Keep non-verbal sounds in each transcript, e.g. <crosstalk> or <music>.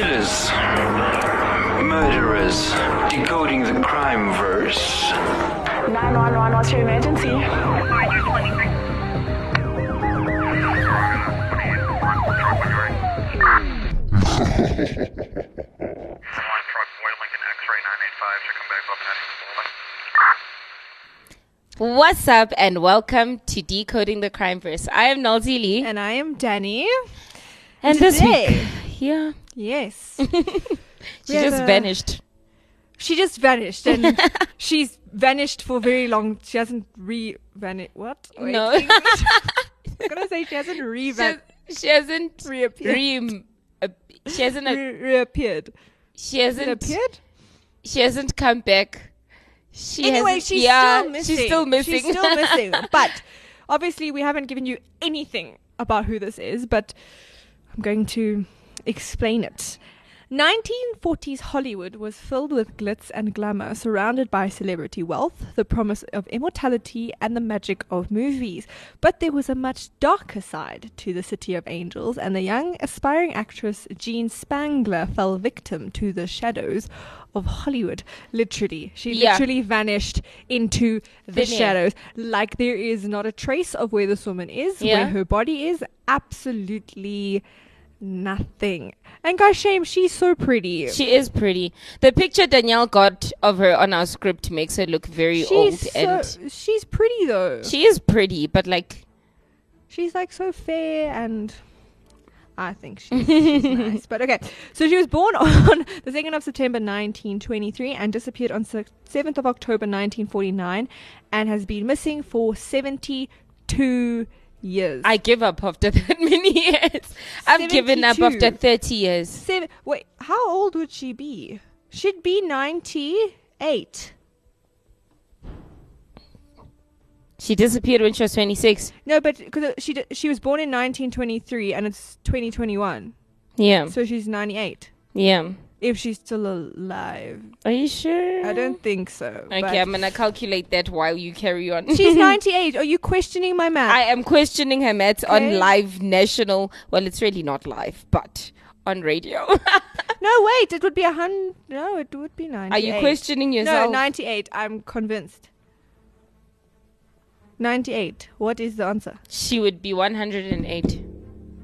Killers, murderers, decoding the crime verse. 911, what's your emergency? One truck, Boy Lincoln X-ray 985, should come back up and What's up, and welcome to Decoding the Crime Verse. I am Nalzi Lee, And I am Danny. and this today- week, yeah, Yes. <laughs> she just a- vanished. she just vanished and <laughs> she's vanished for very long. She hasn't re vanished. What? Wait, No. I was <laughs> gonna say she hasn't re She, she hasn't reappeared. re, uh, she hasn't uh, Re- reappeared. she hasn't Reappeared? she hasn't come back. She Anyway, she's yeah, still missing. She's still missing. She's still missing. But obviously, we haven't given you anything about who this is, but I'm going to explain it. 1940s Hollywood was filled with glitz and glamour, surrounded by celebrity wealth, the promise of immortality, and the magic of movies. But there was a much darker side to the City of Angels, and the young, aspiring actress Jean Spangler fell victim to the shadows of Hollywood. Literally, she Yeah. literally vanished into the shadows. Like there is not a trace of where this woman is, Yeah. where her body is. Absolutely nothing. And guys, shame, she's so pretty. She is pretty. The picture Danielle got of her on our script makes her look very old, she's and she's pretty though. she is pretty, but like she's like so fair and I think she's, <laughs> she's nice. But okay, so she was born on <laughs> the 2nd of September 1923 and disappeared on se- 7th of October 1949 and has been missing for 72 years. I give up after <laughs> that many years. I've given up after thirty years. Seven, wait, how old would she be? She'd be 98. She disappeared when she was twenty six. No, but because uh, she she was born in 1923 and it's 2021, Yeah, so she's 98. yeah. If she's still alive, Are you sure? I don't think so. Okay, I'm gonna calculate that while you carry on. She's <laughs> 98. Are you questioning my math? I am questioning her math Okay. on live national. Well, it's really not live, but on radio. <laughs> no, wait. It would be a hundred. No, it would be 98. Are you questioning yourself? No, 98. I'm convinced. 98. What is the answer? she would be 108.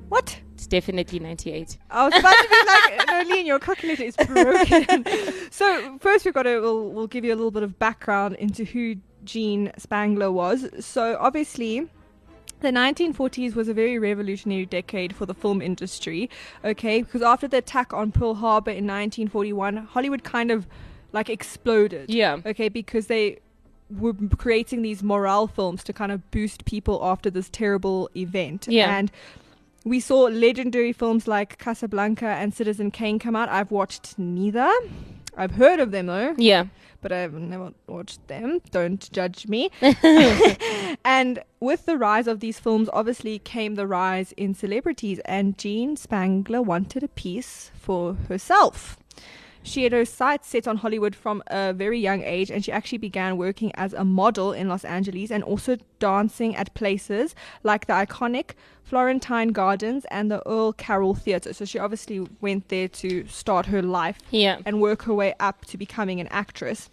What? It's definitely 98. I was about to be like, <laughs> no, Lean, your calculator is broken. <laughs> so first, we've got to we'll, we'll give you a little bit of background into who Jean Spangler was. So obviously. The 1940s was a very revolutionary decade for the film industry, okay? Because after the attack on Pearl Harbor in 1941, Hollywood kind of like exploded. Yeah. Okay, because they were creating these morale films to kind of boost people after this terrible event. Yeah. And we saw legendary films like Casablanca and Citizen Kane come out. I've watched neither. I've heard of them though, Yeah. but I've never watched them. Don't judge me. <laughs> <laughs> and with the rise of these films, obviously came the rise in celebrities, and Jean Spangler wanted a piece for herself. She had her sights set on Hollywood from a very young age, and she actually began working as a model in Los Angeles and also dancing at places like the iconic Florentine Gardens and the Earl Carroll Theatre. So she obviously went there to start her life Yeah. and work her way up to becoming an actress.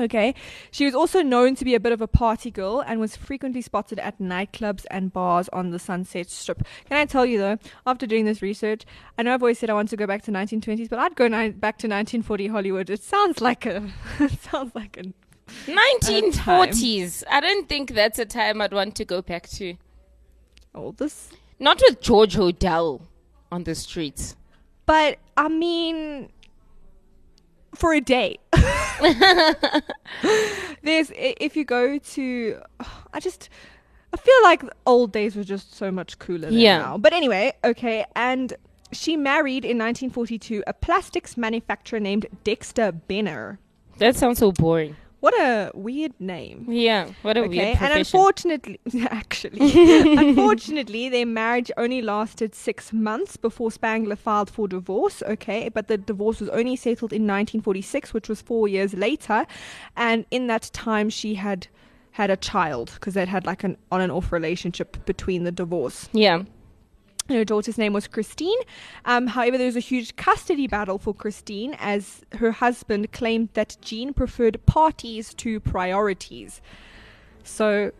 Okay. She was also known to be a bit of a party girl and was frequently spotted at nightclubs and bars on the Sunset Strip. Can I tell you though, after doing this research, I know I've always said I want to go back to 1920s, but I'd go ni- back to 1940 Hollywood. It sounds like a, <laughs> it sounds like a 1940s. I don't think that's a time I'd want to go back to. All this, Not with George Hodel on the streets. but I mean, for a day. <laughs> There's if you go to, <sighs> I just. I feel like old days were just so much cooler than Yeah. now. But anyway, okay, and she married in 1942 a plastics manufacturer named Dexter Benner. That sounds so boring. What a weird name. Yeah. What a Okay, weird and unfortunately, <laughs> actually, <laughs> unfortunately, their marriage only lasted six months before Spangler filed for divorce. Okay, but the divorce was only settled in 1946, which was four years later, and in that time, she had had a child because they'd had like an on and off relationship between the divorce. yeah. And her daughter's name was Christine. Um, however, there was a huge custody battle for Christine as her husband claimed that Jean preferred parties to priorities. So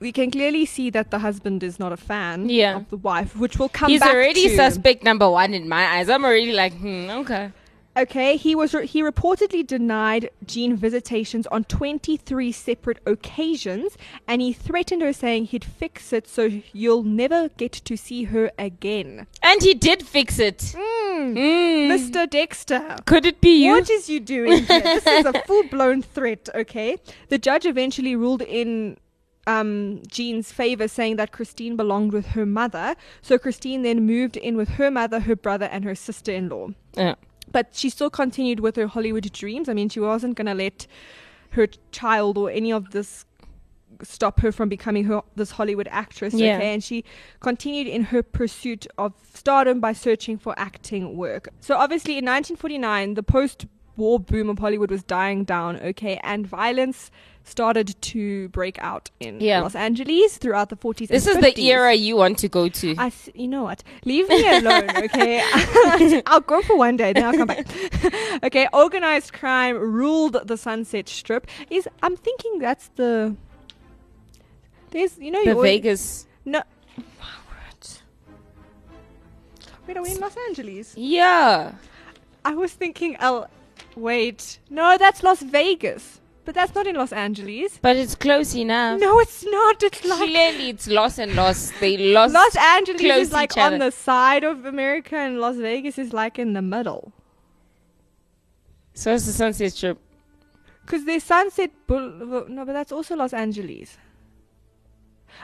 we can clearly see that the husband is not a fan Yeah. of the wife, which will come He's already to. suspect number one in my eyes. I'm already like, hmm, okay. Okay, he was he reportedly denied Jean visitations on 23 separate occasions and he threatened her saying he'd fix it so you'll never get to see her again. And he did fix it. Mm. Mm. Mr. Dexter. Could it be you? What is you doing here? this is a <laughs> full blown threat, okay? The judge eventually ruled in um, Jean's favor, saying that Christine belonged with her mother. So Christine then moved in with her mother, her brother, and her sister in law. Yeah. But she still continued with her Hollywood dreams. I mean, she wasn't going to let her child or any of this stop her from becoming her this Hollywood actress. Yeah. Okay, and she continued in her pursuit of stardom by searching for acting work. So obviously, in 1949, the post-war boom of Hollywood was dying down. Okay, and violence started to break out in Yeah. Los Angeles throughout the 40s. This is the era you want to go to. I, you know what? Leave me alone, <laughs> okay? <laughs> I'll go for one day, then I'll come back. <laughs> okay, organized crime ruled the Sunset Strip. Is I'm thinking that's the. There's, you know, the you Vegas. No. Wait, are we in Los Angeles? Yeah. I was thinking, L. Wait, no, that's Las Vegas, but that's not in Los Angeles. But it's close enough. No, it's not. It's like Clearly, it's lost and lost. They lost. Los Angeles close is like on other. the side of America, and Las Vegas is like in the middle. So it's the Sunset Strip. Because there's Sunset Boulevard. No, but that's also Los Angeles.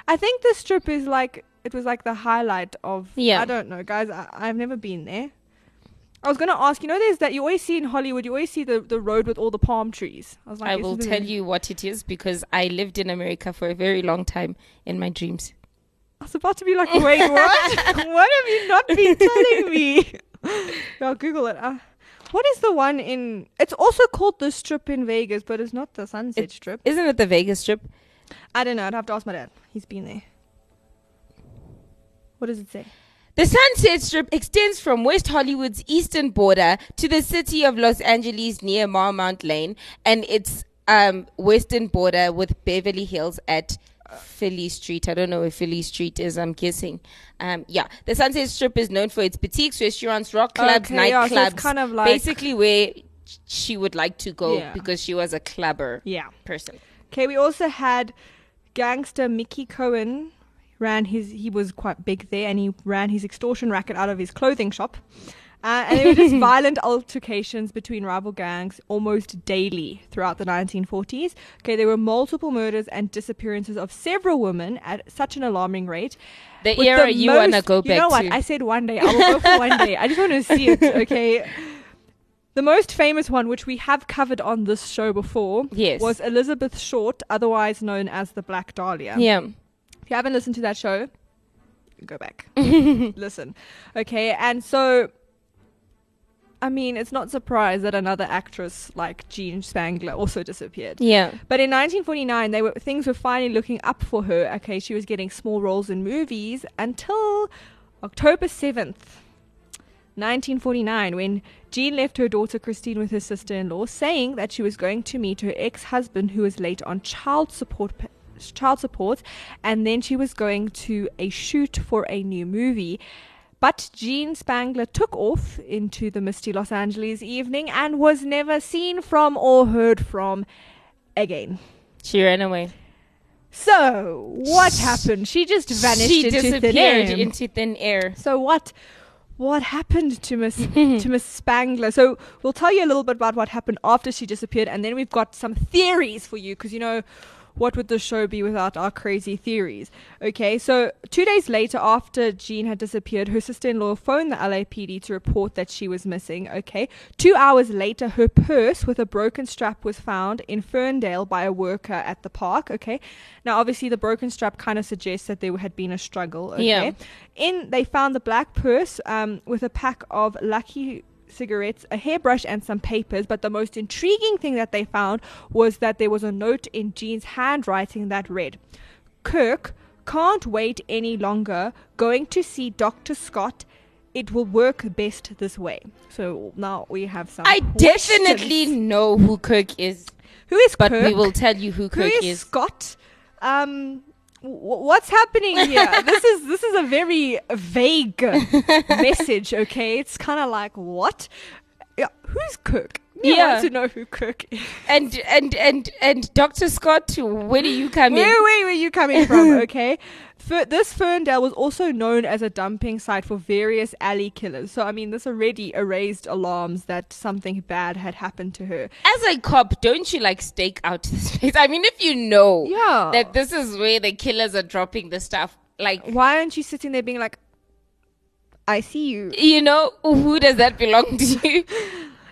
I think the strip is like it was like the highlight of. Yeah. I don't know, guys. I, I've never been there. I was gonna ask. You know, there's that you always see in Hollywood. You always see the the road with all the palm trees. I was like, I will tell you what it is because I lived in America for a very long time in my dreams. I was about to be like, wait, <laughs> what? what have you not been telling me? <laughs> I'll Google it. Uh, what is the one in? It's also called the Strip in Vegas, but it's not the Sunset It- Strip. Isn't it the Vegas Strip? I don't know. I'd have to ask my dad. He's been there. What does it say? The Sunset Strip extends from West Hollywood's eastern border to the city of Los Angeles near Marmont Lane and its um, western border with Beverly Hills at Philly Street. I don't know where Philly Street is, I'm guessing. Um, yeah, the Sunset Strip is known for its boutiques, restaurants, rock clubs, Okay, yeah, so nightclubs. kind of like- basically where she would like to go Yeah. because she was a clubber Yeah. person. Okay, we also had gangster Mickey Cohen ran his he was quite big there and he ran his extortion racket out of his clothing shop. Uh, and there were just <laughs> violent altercations between rival gangs almost daily throughout the 1940s. Okay, there were multiple murders and disappearances of several women at such an alarming rate. The era the you want to go back to. You know what? to. I said one day. I will go for one day. I just want to see it. <laughs> Okay. The most famous one, which we have covered on this show before, Yes. was Elizabeth Short, otherwise known as the Black Dahlia. yeah. If you haven't listened to that show, go back. <laughs> Listen. Okay, and so I mean, it's not surprised that another actress like Jean Spangler also disappeared. Yeah. But in 1949, they were things were finally looking up for her. Okay, she was getting small roles in movies until October 7th, 1949, when Jean left her daughter Christine with her sister-in-law, saying that she was going to meet her ex-husband, who was late on child support. Child support, and then she was going to a shoot for a new movie. But Jean Spangler took off into the misty Los Angeles evening and was never seen from or heard from again. She ran away. So, what happened? She just vanished she into thin disappeared air. into thin air. so what what happened to Miss <laughs> to Miss Spangler? So, we'll tell you a little bit about what happened after she disappeared and then we've got some theories for you because you know what would the show be without our crazy theories? Okay, so two days later, after Jean had disappeared, her sister in law phoned the LAPD to report that she was missing. Okay, two hours later, her purse with a broken strap was found in Fern Dell by a worker at the park. Okay, now obviously the broken strap kind of suggests that there had been a struggle. Okay, Yeah. in they found the black purse um, with a pack of lucky cigarettes, a hairbrush, and some papers. But the most intriguing thing that they found was that there was a note in Jean's handwriting that read, Kirk, Can't wait any longer. Going to see Dr. Scott. It will work best this way. So now we have some. I questions. definitely know who Kirk is, Who is but Kirk? we will tell you who Who Kirk is is. Scott? Um, what's happening here? <laughs> this is this is a very vague message. Okay, it's kind of like what? Yeah, who's Kirk? I Yeah. want to know who Kirk is. And and and and Dr. Scott, where do you come in? Where, where you coming from? <laughs> Okay. Fer- this Fern Dell was also known as a dumping site for various alley killers. So, I mean, this already raised alarms that something bad had happened to her. As a cop, don't you like stake out this <laughs> place? I mean, if you know Yeah. that this is where the killers are dropping the stuff, like Why aren't you sitting there being like, I see you? you know, who does that belong to? <laughs>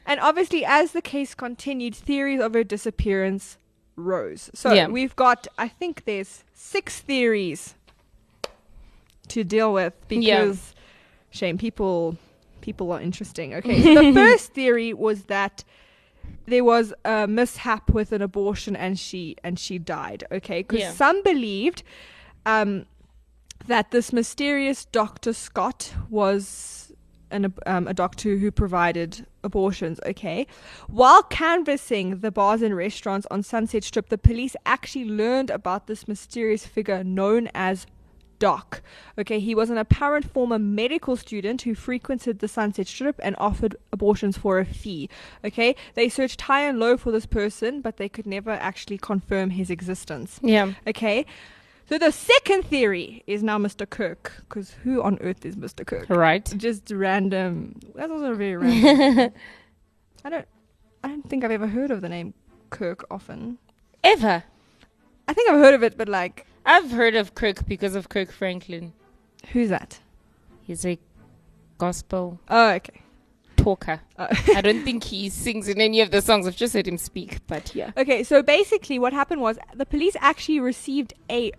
And obviously, as the case continued, theories of her disappearance rose. So Yeah. we've got, I think there's six theories to deal with Yeah. because, shame, people, people are interesting. Okay, the <laughs> first theory was that there was a mishap with an abortion and she and she died. Okay, because Yeah. some believed um, that this mysterious Dr. Scott was an, um, a doctor who provided abortions. Okay. While canvassing the bars and restaurants on Sunset Strip, the police actually learned about this mysterious figure known as Doc. Okay, he was an apparent former medical student who frequented the Sunset Strip and offered abortions for a fee. Okay, they searched high and low for this person, but they could never actually confirm his existence. yeah. Okay. So the second theory is now Mr. Kirk, because who on earth is Mr. Kirk? Right. Just random. That's also very <laughs> random. I don't. I don't think I've ever heard of the name Kirk often. Ever. I think I've heard of it, but like, I've heard of Kirk because of Kirk Franklin. who's that? He's a gospel Oh, okay. talker. Oh. I don't think he sings in any of the songs. I've just heard him speak, but yeah. Okay, so basically, what happened was the police actually received a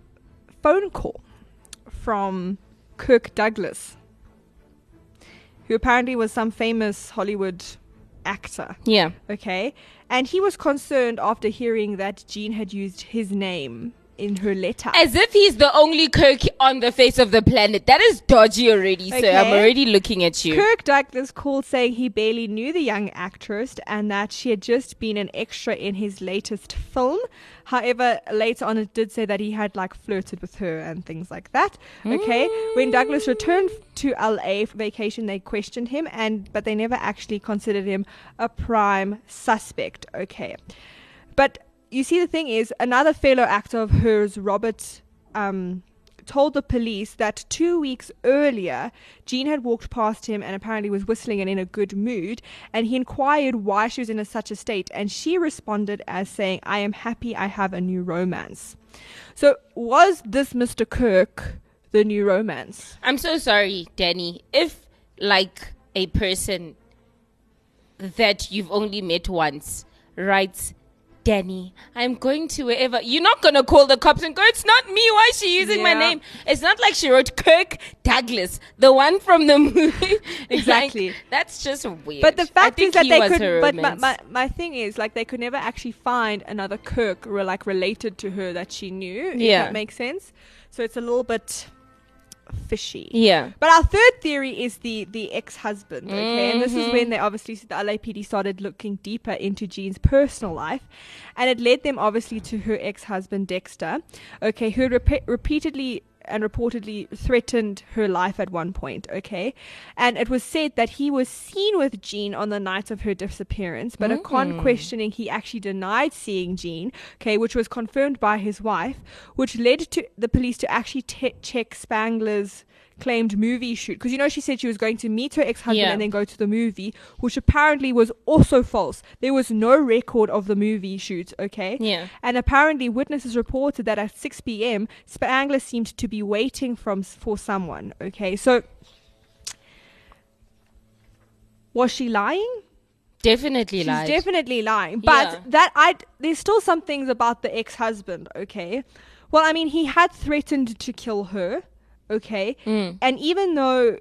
phone call from Kirk Douglas, who apparently was some famous Hollywood actor. Yeah. Okay, and he was concerned after hearing that Jean had used his name in her letter. As if he's the only Kirk on the face of the planet. That is dodgy already, sir. I'm already looking at you. Kirk Douglas called saying he barely knew the young actress and that she had just been an extra in his latest film. However, later on it did say that he had like flirted with her and things like that. Okay. When Douglas returned to LA for vacation, they questioned him and but they never actually considered him a prime suspect. Okay. But you see, the thing is, another fellow actor of hers, Robert, um, told the police that two weeks earlier, Jean had walked past him and apparently was whistling and in a good mood. And he inquired why she was in a, such a state. And she responded as saying, I am happy I have a new romance. So, was this Mr. Kirk the new romance? I'm so sorry, Danny. If, like, a person that you've only met once writes, Danny, I'm going to wherever. You're not going to call the cops and go, it's not me. Why is she using my name? It's not like she wrote Kirk Douglas, the one from the <laughs> movie. Exactly. Like, that's just weird. But the I fact think is that they could. But my, my, my thing is, like, they could never actually find another Kirk like related to her that she knew. Yeah. If that makes sense. So it's a little bit fishy. yeah. But our third theory is the the ex husband. Okay, and this is Mm-hmm. when they obviously the LAPD started looking deeper into Jean's personal life, and it led them obviously to her ex husband Dexter. Okay, who had repe- repeatedly and reportedly threatened her life at one point. Okay, and it was said that he was seen with Jean on the night of her disappearance, but upon mm. questioning, he actually denied seeing Jean. Okay, which was confirmed by his wife, which led to the police to actually te- check Spangler's claimed movie shoot because you know she said she was going to meet her ex-husband Yeah. and then go to the movie which apparently was also false there was no record of the movie shoot okay Yeah. and apparently witnesses reported that at 6 p.m spangler seemed to be waiting from for someone okay so was she lying Definitely lying. She's lied. definitely lying. But Yeah. that I there's still some things about the ex-husband, okay? Well, I mean, he had threatened to kill her, okay? Mm. And even though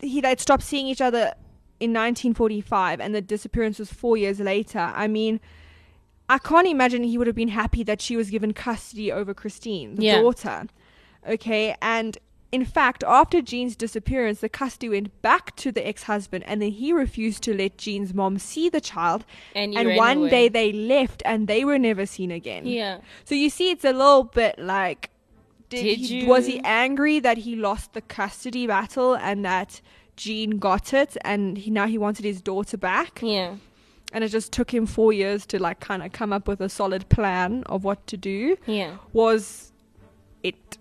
he they'd stopped seeing each other in 1945 and the disappearance was 4 years later, I mean, I can't imagine he would have been happy that she was given custody over Christine, the Yeah. daughter. Okay, and in fact, after Jean's disappearance, the custody went back to the ex-husband, and then he refused to let Jean's mom see the child. And, and one away. day they left, and they were never seen again. Yeah. So you see, it's a little bit like, did, Did he, you- was he angry that he lost the custody battle and that Jean got it, and he, now he wanted his daughter back? Yeah. And it just took him four years to like kind of come up with a solid plan of what to do. Yeah. Was it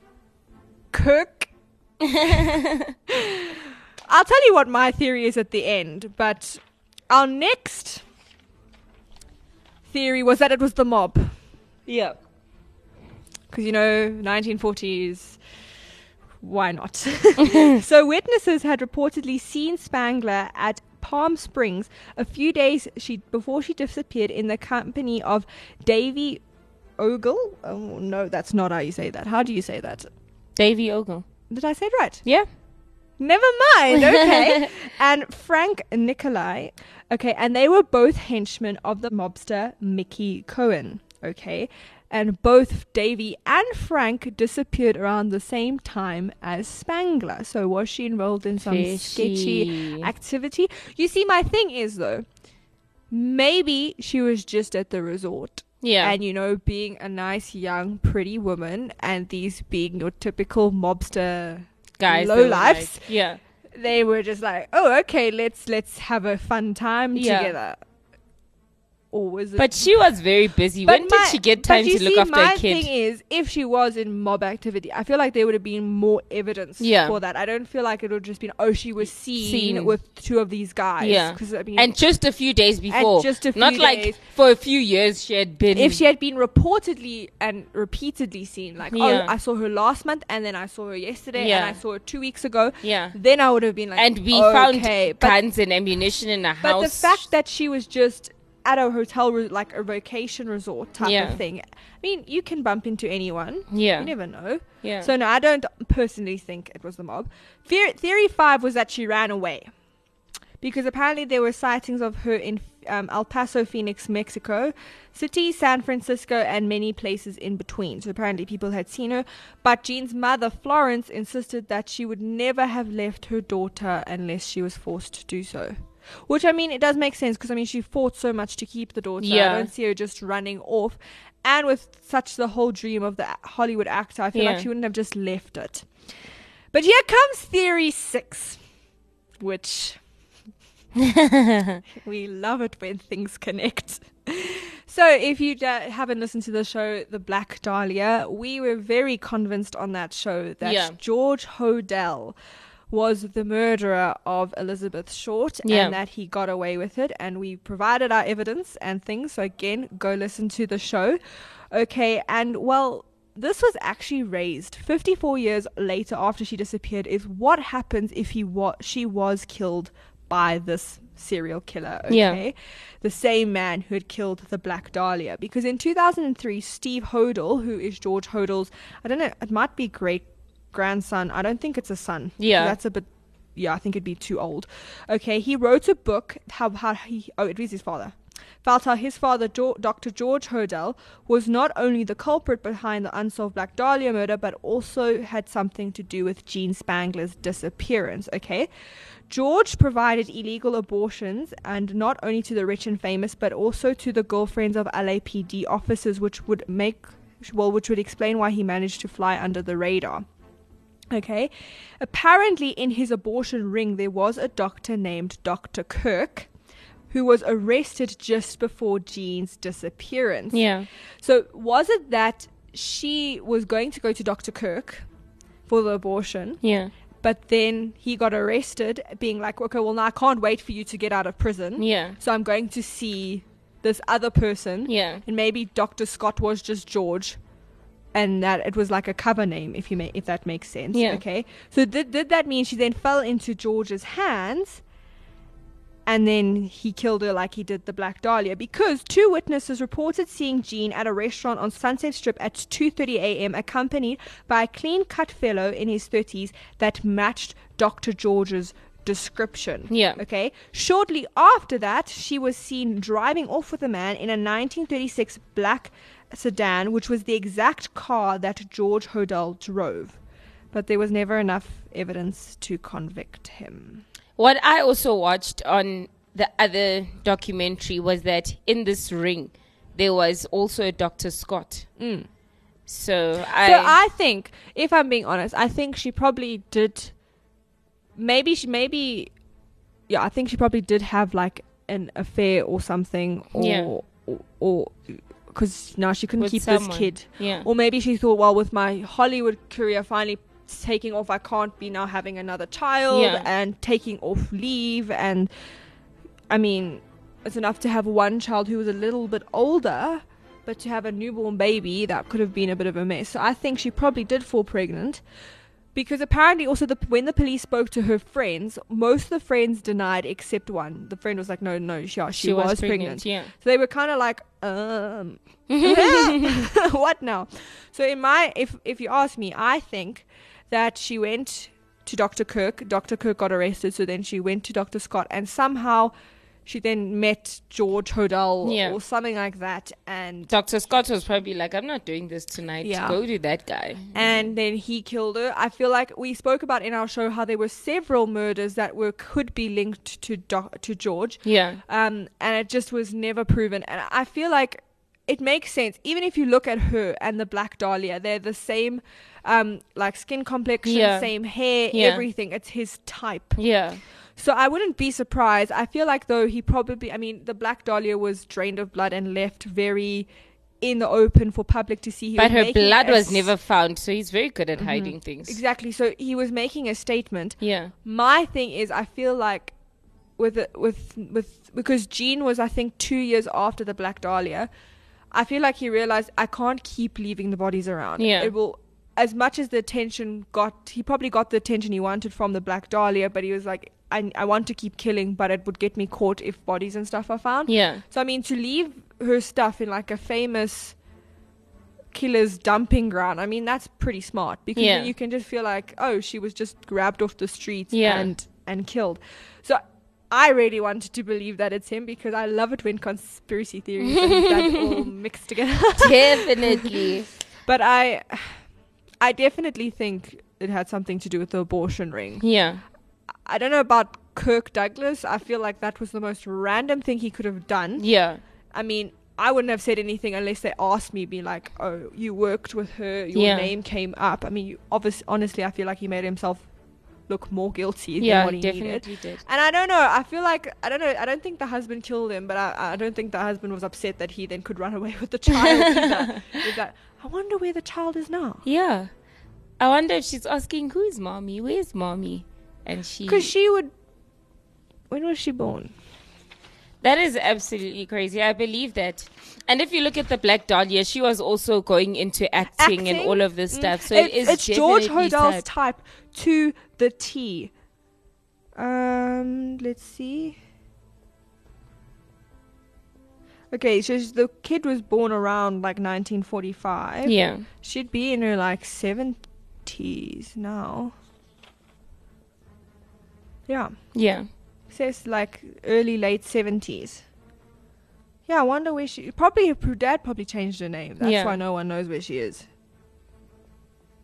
Kirk? <laughs> I'll tell you what my theory is at the end, but our next theory was that it was the mob. Yeah. Because you know 1940s why not <laughs> <laughs> so witnesses had reportedly seen spangler at palm springs a few days she before she disappeared in the company of davy Ogul oh no that's not how you say that how do you say that Davy Ogul. did i say it right Yeah. Never mind. Okay. <laughs> and Frank Nikolai. Okay. And they were both henchmen of the mobster Mickey Cohen. Okay. And both Davy and Frank disappeared around the same time as Spangler. So was she involved in some sketchy activity? You see, my thing is though, maybe she was just at the resort. Yeah. And you know, being a nice young pretty woman and these being your typical mobster Guys. low lives. like- yeah. they were just like, oh, okay, let's let's have a fun time Yeah. together. Or was it? But she was very busy. But when my- did she get time to look see, after my a kid? thing is, if she was in mob activity, I feel like there would have been more evidence Yeah. for that. I don't feel like it would have just been, oh, she was seen, Seen. with two of these guys. Yeah. because I mean, and just a few days before. just a Not few like for a few years she had been. if she had been reportedly and repeatedly seen, like, oh, Yeah. oh, I saw her last month, and then I saw her yesterday, Yeah. and I saw her two weeks ago, Yeah. then I would have been like, and we okay, found guns and ammunition in a house. But the fact that she was just at a hotel, re- like a vacation resort type Yeah. of thing, I mean, you can bump into anyone. Yeah. You never know. Yeah. So, no, I don't personally think it was the mob. Theory, theory five was that she ran away. Because apparently there were sightings of her in um, El Paso, Phoenix, Mexico City, San Francisco, and many places in between. So apparently people had seen her. But Jean's mother, Florence, insisted that she would never have left her daughter unless she was forced to do so. Which I mean, it does make sense because I mean, she fought so much to keep the daughter. Yeah. I don't see her just running off. And with such the whole dream of the Hollywood actor, I feel like she wouldn't have just left it. But here comes theory six, which <laughs> <laughs> we love it when things connect. So, if you uh, haven't listened to the show, The Black Dahlia, we were very convinced on that show that Yeah. George Hodel was the murderer of Elizabeth Short Yeah. and that he got away with it. And we provided our evidence and things. So, again, go listen to the show. Okay, and well, this was actually raised 54 years later after she disappeared. Is what happens if he wa- she was killed by this serial killer? Okay, Yeah. the same man who had killed the Black Dahlia. Because in 2003, Steve Hodel, who is George Hodel's, I don't know, it might be great grandson. I don't think it's a son. Yeah. that's a bit. Yeah, I think it'd be too old. Okay, he wrote a book. How how he? Oh, it was his father. Felt how his father, Dr. George Hodel, was not only the culprit behind the unsolved Black Dahlia murder, but also had something to do with Jean Spangler's disappearance. Okay, George provided illegal abortions, and not only to the rich and famous, but also to the girlfriends of LAPD officers, which would make well, which would explain why he managed to fly under the radar. Okay. Apparently, in his abortion ring, there was a doctor named Dr. Kirk who was arrested just before Jean's disappearance. yeah. So, was it that she was going to go to Dr. Kirk for the abortion, Yeah. but then he got arrested, being like, okay, well, now I can't wait for you to get out of prison. Yeah. So, I'm going to see this other person. Yeah. And maybe Dr. Scott was just George and that it was like a cover name if you may if that makes sense. Yeah. Okay. So did did that mean she then fell into George's hands and then he killed her like he did the Black Dahlia? Because two witnesses reported seeing Jean at a restaurant on Sunset Strip at 2:30 a.m. accompanied by a clean-cut fellow in his 30s that matched Dr. George's description. Yeah. Okay. Shortly after that, she was seen driving off with a man in a 1936 black sedan, which was the exact car that George Hodel drove. But there was never enough evidence to convict him. What I also watched on the other documentary was that in this ring there was also a Dr. Scott. Mm. So I, so I think, if I'm being honest, I think she probably did. Maybe she, maybe, yeah, I think she probably did have like an affair or something, or Yeah. or because now she couldn't With keep someone. this kid, yeah. or maybe she thought, well, with my Hollywood career finally taking off, I can't be now having another child Yeah. and taking off leave, and I mean, it's enough to have one child who was a little bit older. But to have a newborn baby, that could have been a bit of a mess. So I think she probably did fall pregnant. Because apparently, also, the, when the police spoke to her friends, most of the friends denied except one. The friend was like, no, no, she, she, she, was, pregnant. Yeah. So they were kind of like, um, <laughs> <laughs> what now? So in my, if if you ask me, I think that she went to Dr. Kirk. Dr. Kirk got arrested, so then she went to Dr. Scott, and somehow she then met George Hodel Yeah. or something like that, and Dr. Scott was probably like, I'm not doing this tonight. Yeah. Go to that guy. and then he killed her. I feel like we spoke about in our show how there were several murders that were could be linked to doc, to George. Yeah. um, and it just was never proven. And I feel like it makes sense, even if you look at her and the Black Dahlia, they're the same, um, like skin complexion, Yeah. same hair, Yeah. everything. It's his type. Yeah. So I wouldn't be surprised. I feel like though he probably, I mean, the Black Dahlia was drained of blood and left very in the open for public to see. He But her blood was s- never found, so he's very good at mm-hmm. hiding things. exactly. So he was making a statement. Yeah. My thing is, I feel like with with with because Gene was, I think, two years after the Black Dahlia. I feel like he realized I can't keep leaving the bodies around. Yeah. It will, as much as the attention got, he probably got the attention he wanted from the Black Dahlia, but he was like, I, I want to keep killing, but it would get me caught if bodies and stuff are found. Yeah. So I mean, to leave her stuff in like a famous killer's dumping ground, I mean that's pretty smart because Yeah. then you can just feel like, oh, she was just grabbed off the streets Yeah. and and killed. So I really wanted to believe that it's him because I love it when conspiracy theories and <laughs> all mixed together. Definitely. <laughs> but I, I definitely think it had something to do with the abortion ring. Yeah. I don't know about Kirk Douglas. I feel like that was the most random thing he could have done. Yeah. I mean, I wouldn't have said anything unless they asked me, be like, "Oh, you worked with her. Your Yeah. name came up." I mean, you, obviously, honestly, I feel like he made himself look more guilty Yeah, than what he definitely needed. did. And I don't know. I feel like I don't know. I don't think the husband killed him, but I, I don't think the husband was upset that he then could run away with the <laughs> child either. He's like, I wonder where the child is now. Yeah. I wonder if she's asking, who's mommy? Where's mommy? And she. Because she would. When was she born? That is absolutely crazy. I believe that. And if you look at the Black Dahlia, she was also going into acting, and all of this stuff. So it's, it is it's George Hodel's type. type to the T. Um, let's see. Okay, so the kid was born around like 1945. Yeah. She'd be in her like 70s now. Yeah, Yeah. says like early late 70s. Yeah, I wonder where she. Probably her dad probably changed her name. That's Yeah. why no one knows where she is.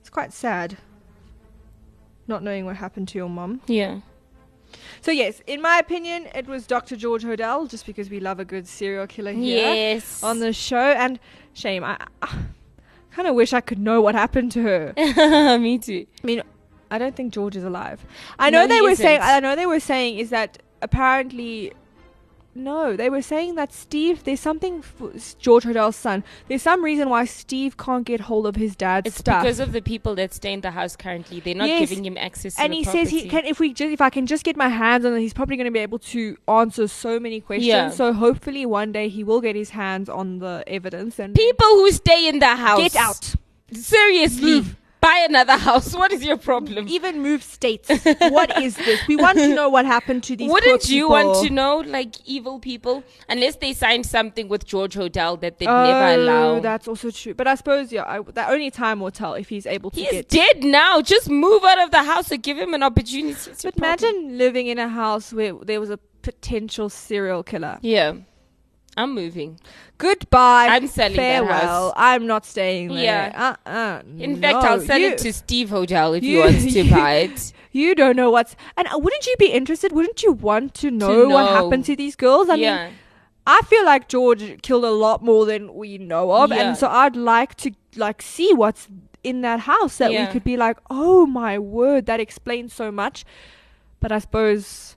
It's quite sad. Not knowing what happened to your mum. Yeah. So yes, in my opinion, it was Dr. George Hodel, just because we love a good serial killer here Yes. on the show. And shame, I, I kind of wish I could know what happened to her. <laughs> Me too. I mean, I don't think George is alive. I No, know they were saying. I know they were saying is that apparently. No, they were saying that Steve. There's something. George Hodel's son. There's some reason why Steve can't get hold of his dad's It's stuff. because of the people that stay in the house currently. They're not Yes. giving him access to and the he says he can if we just if I can just get my hands on it, he's probably going to be able to answer so many questions. Yeah. So hopefully one day he will get his hands on the evidence and People who stay in the house. get out. Seriously. Leave. Buy another house. What is your problem? Even move states. <laughs> what is this? We want to know what happened to these. Wouldn't you want to know, like evil people, unless they signed something with George Hodel that they'd Oh, never allow? that's also true. But I suppose yeah, I, that only time will tell if he's able to He's get. dead now. Just move out of the house or give him an opportunity. But imagine living in a house where there was a potential serial killer. Yeah, I'm moving. Goodbye. I'm selling that Farewell. house. I'm not staying there. Yeah. Uh-uh. In fact, I'll sell you, it to Steve Hodel if he you- wants to <laughs> buy it. You don't know what's. And wouldn't you be interested? Wouldn't you want to know, what know. happened to these girls? I yeah. mean, I feel like George killed a lot more than we know of, Yeah. and so I'd like to like see what's in that house that Yeah. we could be like, oh my word, that explains so much. But I suppose,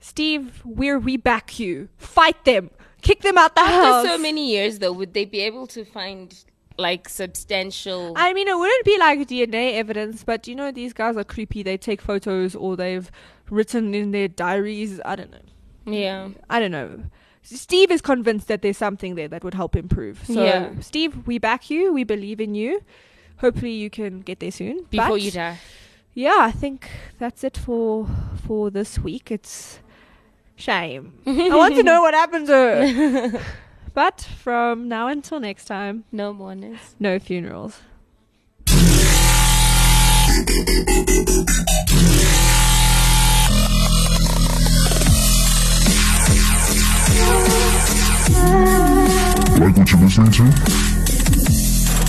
Steve, we're we back you. Fight them, kick them out the house. After so many years, though, would they be able to find like substantial? I mean, it wouldn't be like DNA evidence, but you know, these guys are creepy. They take photos or they've written in their diaries. I don't know. yeah. I don't know. Steve is convinced that there's something there that would help improve. So, Yeah. Steve, we back you. We believe in you. Hopefully, you can get there soon. Before But, you die. yeah, I think that's it for for this week. It's shame. <laughs> I want to know what happened to her. <laughs> but from now until next time, No mourners. no funerals. Like what you're listening to?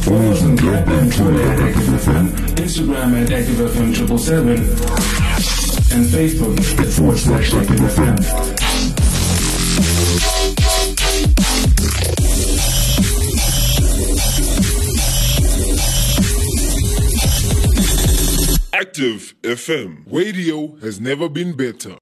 Follow us on Yelp and Twitter at Active FM Instagram at ActiveFM777 and Facebook at forward slash ActiveFM. Active FM. Radio has never been better.